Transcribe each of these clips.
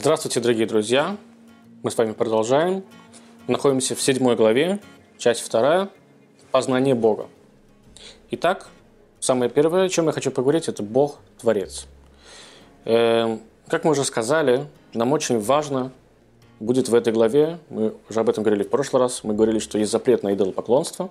Здравствуйте, дорогие друзья! Мы с вами продолжаем. Находимся в седьмой главе, часть вторая «Познание Бога». Итак, самое первое, о чем я хочу поговорить, это Бог – Творец. Э, как мы уже сказали, нам очень важно будет в этой главе, мы уже об этом говорили в прошлый раз, мы говорили, что есть запрет на идолопоклонство,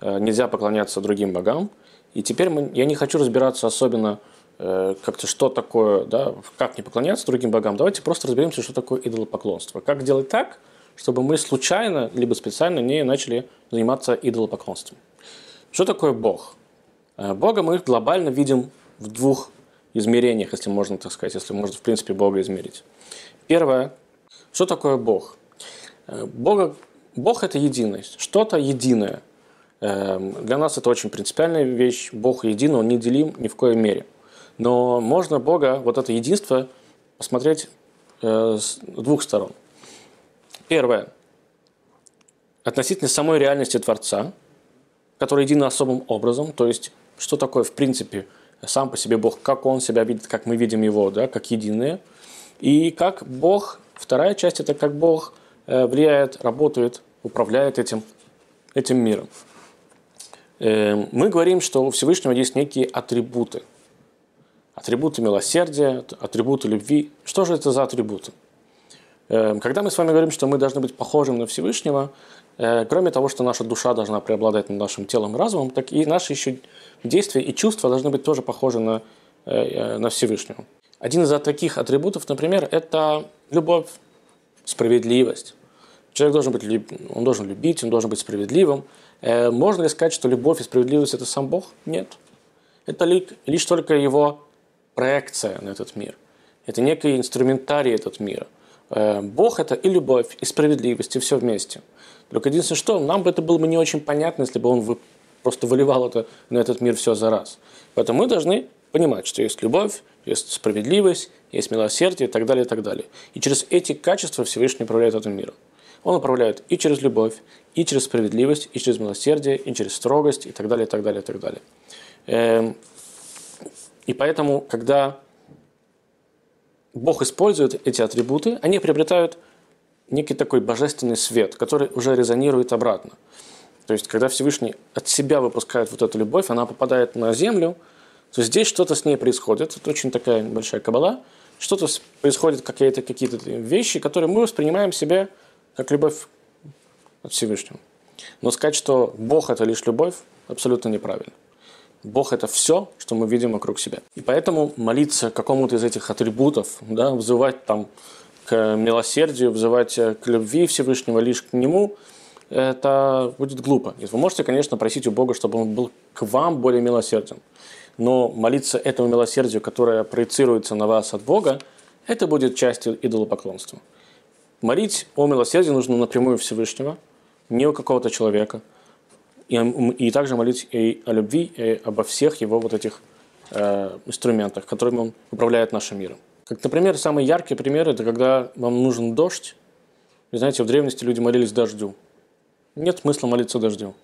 э, нельзя поклоняться другим богам. И теперь мы, я не хочу разбираться особенно Э, как-то что такое, да, как не поклоняться другим богам, давайте просто разберемся, что такое идолопоклонство. Как сделать так, чтобы мы случайно либо специально не начали заниматься идолопоклонством. Что такое Бог? Э, Бога мы глобально видим в двух измерениях, если можно так сказать, если можно в принципе Бога измерить. Первое, что такое Бог? Э, Бога, Бог – это единость, что-то единое. Для нас это очень принципиальная вещь. Бог един, Он не делим ни в коей мере – но можно Бога, вот это единство, посмотреть э, с двух сторон. Первое. Относительно самой реальности Творца, который един особым образом, то есть что такое в принципе сам по себе Бог, как Он себя видит, как мы видим Его, да, как единое. И как Бог, вторая часть, это как Бог э, влияет, работает, управляет этим, этим миром. Э, мы говорим, что у Всевышнего есть некие атрибуты – атрибуты милосердия, атрибуты любви. Что же это за атрибуты? Эм, когда мы с вами говорим, что мы должны быть похожим на Всевышнего, э, кроме того, что наша душа должна преобладать над нашим телом и разумом, так и наши еще действия и чувства должны быть тоже похожи на, э, э, на Всевышнего. Один из таких атрибутов, например, это любовь, справедливость. Человек должен быть, он должен любить, он должен быть справедливым. Можно ли сказать, что любовь и справедливость – это сам Бог? Нет. Это лишь только его проекция на этот мир. Это некий инструментарий этот мира. Э, Бог – это и любовь, и справедливость, и все вместе. Только единственное, что нам бы это было бы не очень понятно, если бы он просто выливал это на этот мир все за раз. Поэтому мы должны понимать, что есть любовь, есть справедливость, есть милосердие и так далее, и так далее. И через эти качества Всевышний управляет этим миром. Он управляет и через любовь, и через справедливость, и через милосердие, и через строгость, и так далее, и так далее, и так далее. И поэтому, когда Бог использует эти атрибуты, они приобретают некий такой божественный свет, который уже резонирует обратно. То есть, когда Всевышний от себя выпускает вот эту любовь, она попадает на землю, то здесь что-то с ней происходит. Это очень такая большая кабала. Что-то происходит, какие-то какие вещи, которые мы воспринимаем себе как любовь от Всевышнего. Но сказать, что Бог – это лишь любовь, абсолютно неправильно. Бог – это все, что мы видим вокруг себя. И поэтому молиться какому-то из этих атрибутов, да, взывать там к милосердию, взывать э, к любви Всевышнего лишь к Нему, это будет глупо. Вы можете, конечно, просить у Бога, чтобы Он был к вам более милосерден. Но молиться этому милосердию, которое проецируется на вас от Бога, это будет частью идолопоклонства. Молить о милосердии нужно напрямую Всевышнего, не у какого-то человека – и, и также молить и о любви, и обо всех его вот этих э, инструментах, которыми он управляет нашим миром. Как, например, самый яркий пример – это когда вам нужен дождь. Вы знаете, в древности люди молились дождю. Нет смысла молиться дождю.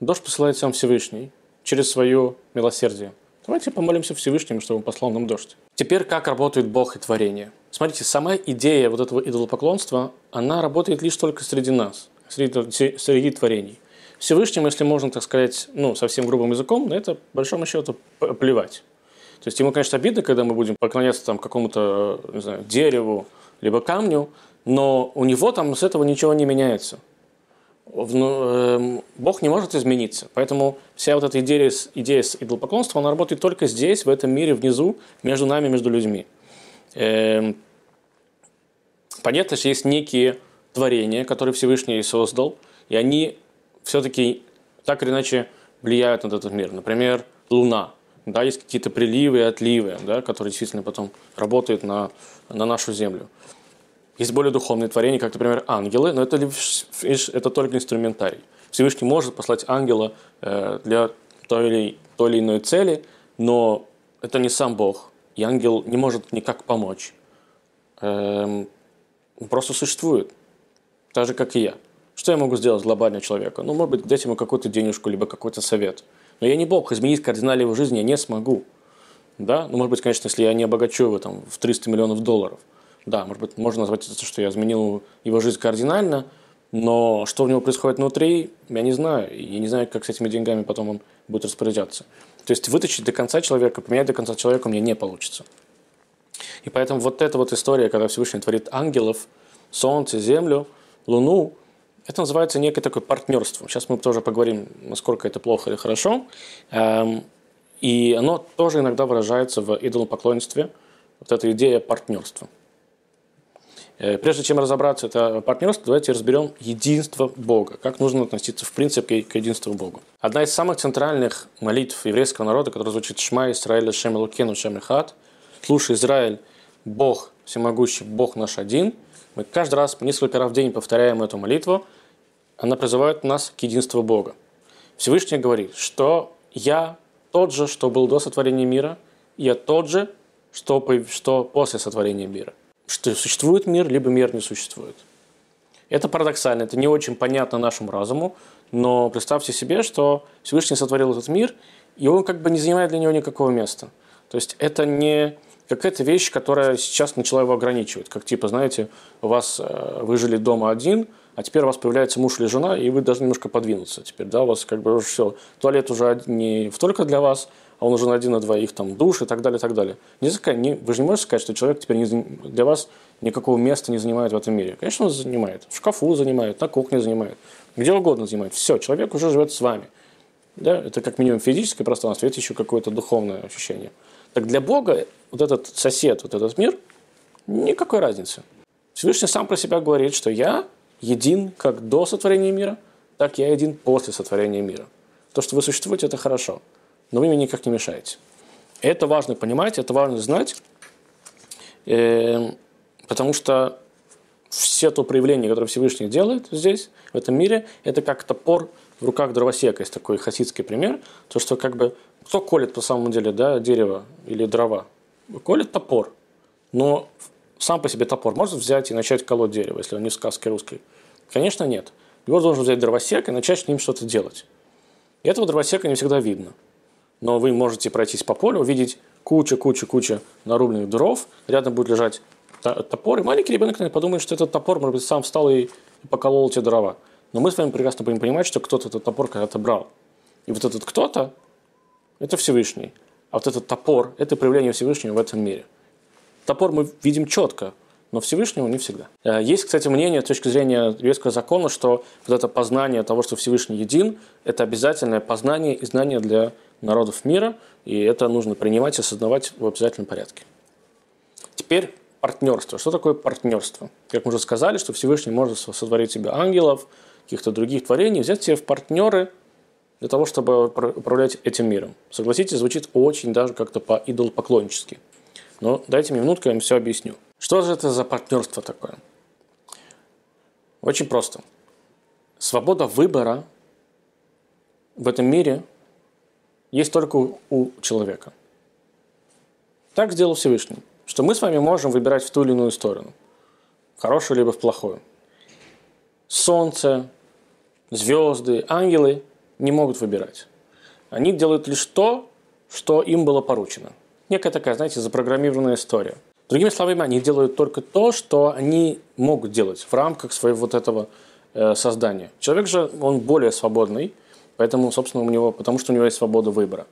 Дождь посылает сам Всевышний через свое милосердие. Давайте помолимся Всевышнему, чтобы он послал нам дождь. Теперь, как работает Бог и творение. Смотрите, сама идея вот этого идолопоклонства, она работает лишь только среди нас, среди, среди творений. Всевышнему, если можно так сказать, ну, совсем грубым языком, на это, по большому счету, плевать. То есть ему, конечно, обидно, когда мы будем поклоняться там какому-то, не знаю, дереву, либо камню, но у него там с этого ничего не меняется. Ну, эм, Бог не может измениться. Поэтому вся вот эта идея, идея с идолопоклонством, она работает только здесь, в этом мире, внизу, между нами, между людьми. Эм, понятно, что есть некие творения, которые Всевышний создал, и они все-таки так или иначе влияют на этот мир. Например, Луна. Да, есть какие-то приливы и отливы, да, которые действительно потом работают на, на нашу Землю. Есть более духовные творения, как, например, ангелы, но это, лишь, это только инструментарий. Всевышний может послать ангела э, для той или, той или иной цели, но это не сам Бог. И ангел не может никак помочь. Эм, просто существует, так же, как и я. Что я могу сделать глобально человеку? Ну, может быть, дать ему какую-то денежку, либо какой-то совет. Но я не Бог, изменить кардинально его жизнь я не смогу. Да? Ну, может быть, конечно, если я не обогачу его там, в 300 миллионов долларов. Да, может быть, можно назвать это, что я изменил его жизнь кардинально, но что у него происходит внутри, я не знаю. Я не знаю, как с этими деньгами потом он будет распоряжаться. То есть вытащить до конца человека, поменять до конца человека мне не получится. И поэтому вот эта вот история, когда Всевышний творит ангелов, солнце, землю, луну, это называется некое такое партнерство. Сейчас мы тоже поговорим, насколько это плохо или хорошо. Эм, и оно тоже иногда выражается в идолопоклонстве, вот эта идея партнерства. Э, прежде чем разобраться это партнерство, давайте разберем единство Бога, как нужно относиться в принципе к единству Бога. Одна из самых центральных молитв еврейского народа, которая звучит «Шма Исраэль Шем Элукену Шем Эхад», «Слушай, Израиль, Бог всемогущий, Бог наш один», мы каждый раз несколько раз в день повторяем эту молитву, она призывает нас к единству Бога. Всевышний говорит, что я тот же, что был до сотворения мира, я тот же, что, что после сотворения мира что существует мир, либо мир не существует. Это парадоксально, это не очень понятно нашему разуму, но представьте себе, что Всевышний сотворил этот мир, и он как бы не занимает для него никакого места. То есть это не какая-то вещь, которая сейчас начала его ограничивать. Как типа, знаете, у вас э, вы жили дома один, а теперь у вас появляется муж или жена, и вы должны немножко подвинуться. Теперь, да, у вас как бы уже все, туалет уже не только для вас, а он уже на один, на двоих, там, душ и так далее, и так далее. Не, не, вы же не можете сказать, что человек теперь не, для вас никакого места не занимает в этом мире. Конечно, он занимает. В шкафу занимает, на кухне занимает, где угодно занимает. Все, человек уже живет с вами. Да? Это как минимум физическое пространство, это еще какое-то духовное ощущение. Так для Бога вот этот сосед, вот этот мир, никакой разницы. Всевышний сам про себя говорит, что я един как до сотворения мира, так я един после сотворения мира. То, что вы существуете, это хорошо но вы мне никак не мешаете. Это важно понимать, это важно знать, э, потому что все то проявление, которое Всевышний делает здесь, в этом мире, это как топор в руках дровосека. Есть такой хасидский пример, то, что как бы кто колет по самому деле да, дерево или дрова? Колет топор. Но сам по себе топор может взять и начать колоть дерево, если он не сказки русской? Конечно, нет. Его должен взять дровосек и начать с ним что-то делать. И этого дровосека не всегда видно но вы можете пройтись по полю, увидеть куча-куча-куча нарубленных дров, рядом будет лежать топор, и маленький ребенок подумает, что этот топор, может быть, сам встал и поколол эти дрова. Но мы с вами прекрасно будем понимать, что кто-то этот топор когда-то брал. И вот этот кто-то – это Всевышний. А вот этот топор – это проявление Всевышнего в этом мире. Топор мы видим четко, но Всевышнего не всегда. Э, есть, кстати, мнение с точки зрения еврейского закона, что вот это познание того, что Всевышний един, это обязательное познание и знание для народов мира, и это нужно принимать и осознавать в обязательном порядке. Теперь партнерство. Что такое партнерство? Как мы уже сказали, что Всевышний может сотворить себе ангелов, каких-то других творений, взять себе в партнеры для того, чтобы управлять этим миром. Согласитесь, звучит очень даже как-то по-идолопоклоннически. Но дайте мне минутку, я вам все объясню. Что же это за партнерство такое? Очень просто. Свобода выбора в этом мире есть только у человека. Так сделал Всевышний, что мы с вами можем выбирать в ту или иную сторону, в хорошую либо в плохую. Солнце, звезды, ангелы не могут выбирать. Они делают лишь то, что им было поручено. Некая такая, знаете, запрограммированная история. Другими словами, они делают только то, что они могут делать в рамках своего вот этого э, создания. Человек же, он более свободный, Поэтому, собственно, у него, потому что у него есть свобода выбора.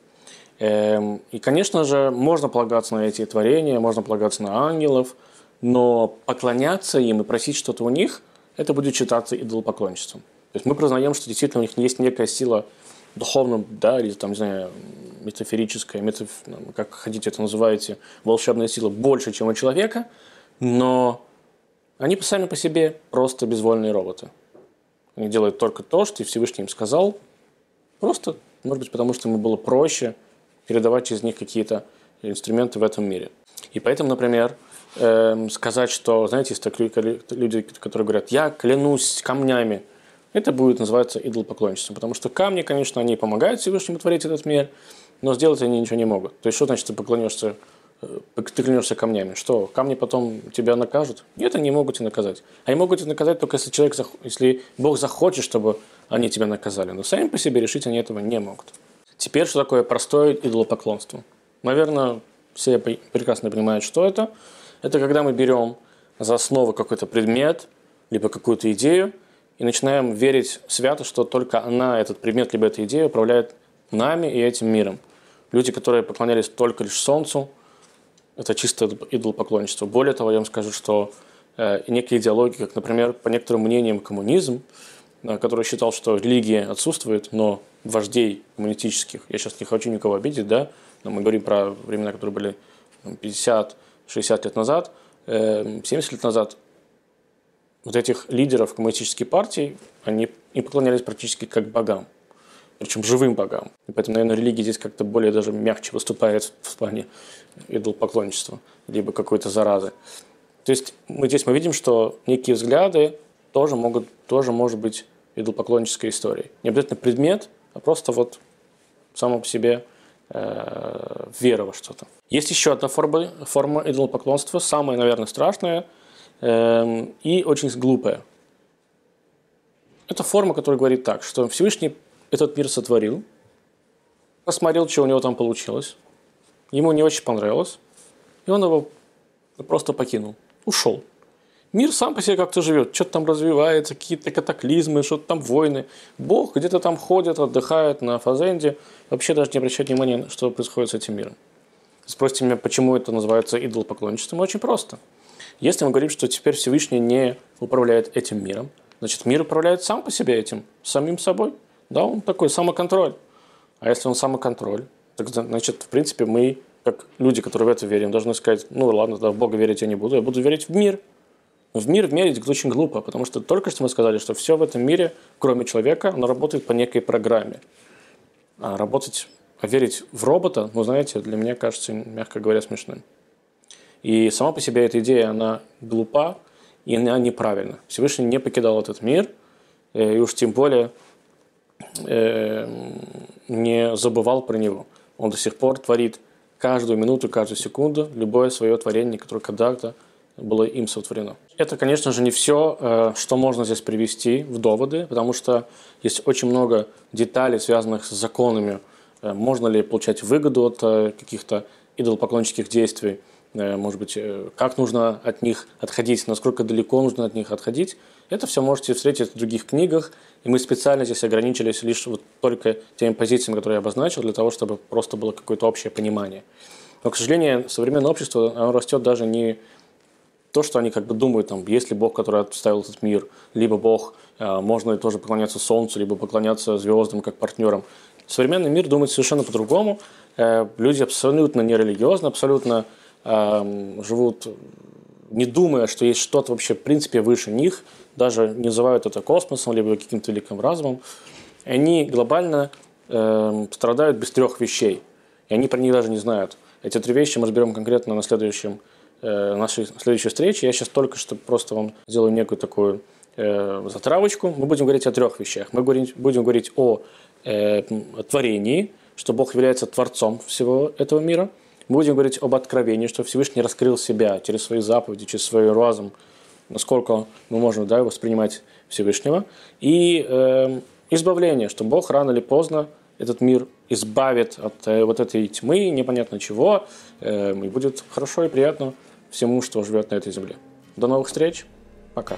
Эм, и, конечно же, можно полагаться на эти творения, можно полагаться на ангелов, но поклоняться им и просить что-то у них, это будет считаться идолопоклонничеством. То есть мы признаем, что действительно у них есть некая сила духовная, да, или там, не знаю, метафорическая, метаф... как хотите это называете, волшебная сила больше, чем у человека, но они сами по себе просто безвольные роботы. Они делают только то, что Всевышний им сказал, Просто, может быть, потому что ему было проще передавать через них какие-то инструменты в этом мире. И поэтому, например, э, сказать, что, знаете, есть такие люди, которые говорят, я клянусь камнями, это будет называться идолопоклонничеством, потому что камни, конечно, они помогают Всевышнему творить этот мир, но сделать они ничего не могут. То есть, что значит, ты поклонешься, э, ты клянешься камнями? Что, камни потом тебя накажут? Нет, они могут тебя наказать. Они могут тебя наказать только если человек, если Бог захочет, чтобы они тебя наказали. Но сами по себе решить они этого не могут. Теперь, что такое простое идолопоклонство? Наверное, все прекрасно понимают, что это. Это когда мы берем за основу какой-то предмет, либо какую-то идею, и начинаем верить свято, что только она, этот предмет, либо эта идея управляет нами и этим миром. Люди, которые поклонялись только лишь Солнцу, это чисто идолопоклонничество. Более того, я вам скажу, что э, некие идеологии, как, например, по некоторым мнениям коммунизм, э, который считал, что религия отсутствует, но вождей коммунистических, я сейчас не хочу никого обидеть, да, но мы говорим про времена, которые были 50-60 лет назад, 70 э, лет назад, вот этих лидеров коммунистических партий, они им поклонялись практически как богам, причем живым богам. И поэтому, наверное, религия здесь как-то более даже мягче выступает в плане идолопоклонничества, либо какой-то заразы. То есть мы здесь мы видим, что некие взгляды тоже могут, тоже может быть идолопоклоннической историей. Не обязательно предмет, а просто вот само по себе э, вера во что-то. Есть еще одна форма, форма идолопоклонства, самая, наверное, страшная э, и очень глупая. Это форма, которая говорит так, что Всевышний этот мир сотворил, посмотрел, что у него там получилось, ему не очень понравилось, и он его просто покинул, ушел. Мир сам по себе как-то живет, что-то там развивается, какие-то катаклизмы, что-то там войны. Бог где-то там ходит, отдыхает на фазенде, вообще даже не обращает внимания, что происходит с этим миром. Спросите меня, почему это называется идолопоклонничеством? Очень просто. Если мы говорим, что теперь Всевышний не управляет этим миром, значит, мир управляет сам по себе этим, самим собой. Да, он такой самоконтроль. А если он самоконтроль, так значит, в принципе, мы, как люди, которые в это верим, должны сказать, ну ладно, да, в Бога верить я не буду, я буду верить в мир – в мир верить очень глупо, потому что только что мы сказали, что все в этом мире, кроме человека, оно работает по некой программе. А работать, а верить в робота, ну, знаете, для меня кажется, мягко говоря, смешным. И сама по себе эта идея, она глупа, и она неправильна. Всевышний не покидал этот мир, э, и уж тем более э, не забывал про него. Он до сих пор творит каждую минуту, каждую секунду любое свое творение, которое когда-то было им сотворено. Это, конечно же, не все, э, что можно здесь привести в доводы, потому что есть очень много деталей, связанных с законами. Можно ли получать выгоду от каких-то идолопоклоннических действий, может быть, как нужно от них отходить, насколько далеко нужно от них отходить. Это все можете встретить в других книгах, и мы специально здесь ограничились лишь вот только теми позициями, которые я обозначил, для того, чтобы просто было какое-то общее понимание. Но, к сожалению, современное общество оно растет даже не то, что они как бы думают, там, есть ли Бог, который отставил этот мир, либо Бог, э, можно тоже поклоняться Солнцу, либо поклоняться звездам как партнерам. Современный мир думает совершенно по-другому. Э, люди абсолютно нерелигиозны, абсолютно э, живут, не думая, что есть что-то вообще в принципе выше них, даже не называют это космосом, либо каким-то великим разумом. Они глобально э, страдают без трех вещей, и они про них даже не знают. Эти три вещи мы разберем конкретно на следующем Э, нашей следующей встречи. Я сейчас только что просто вам сделаю некую такую э, затравочку. Мы будем говорить о трех вещах. Мы будем, говорить о э, творении, что Бог является творцом всего этого мира. Мы будем говорить об откровении, что Всевышний раскрыл себя через свои заповеди, через свой разум, насколько мы можем да, воспринимать Всевышнего. И э, избавление, что Бог рано или поздно этот мир избавит от э, вот этой тьмы, непонятно чего, э, и будет хорошо и приятно всему, что живет на этой земле. До новых встреч. Пока.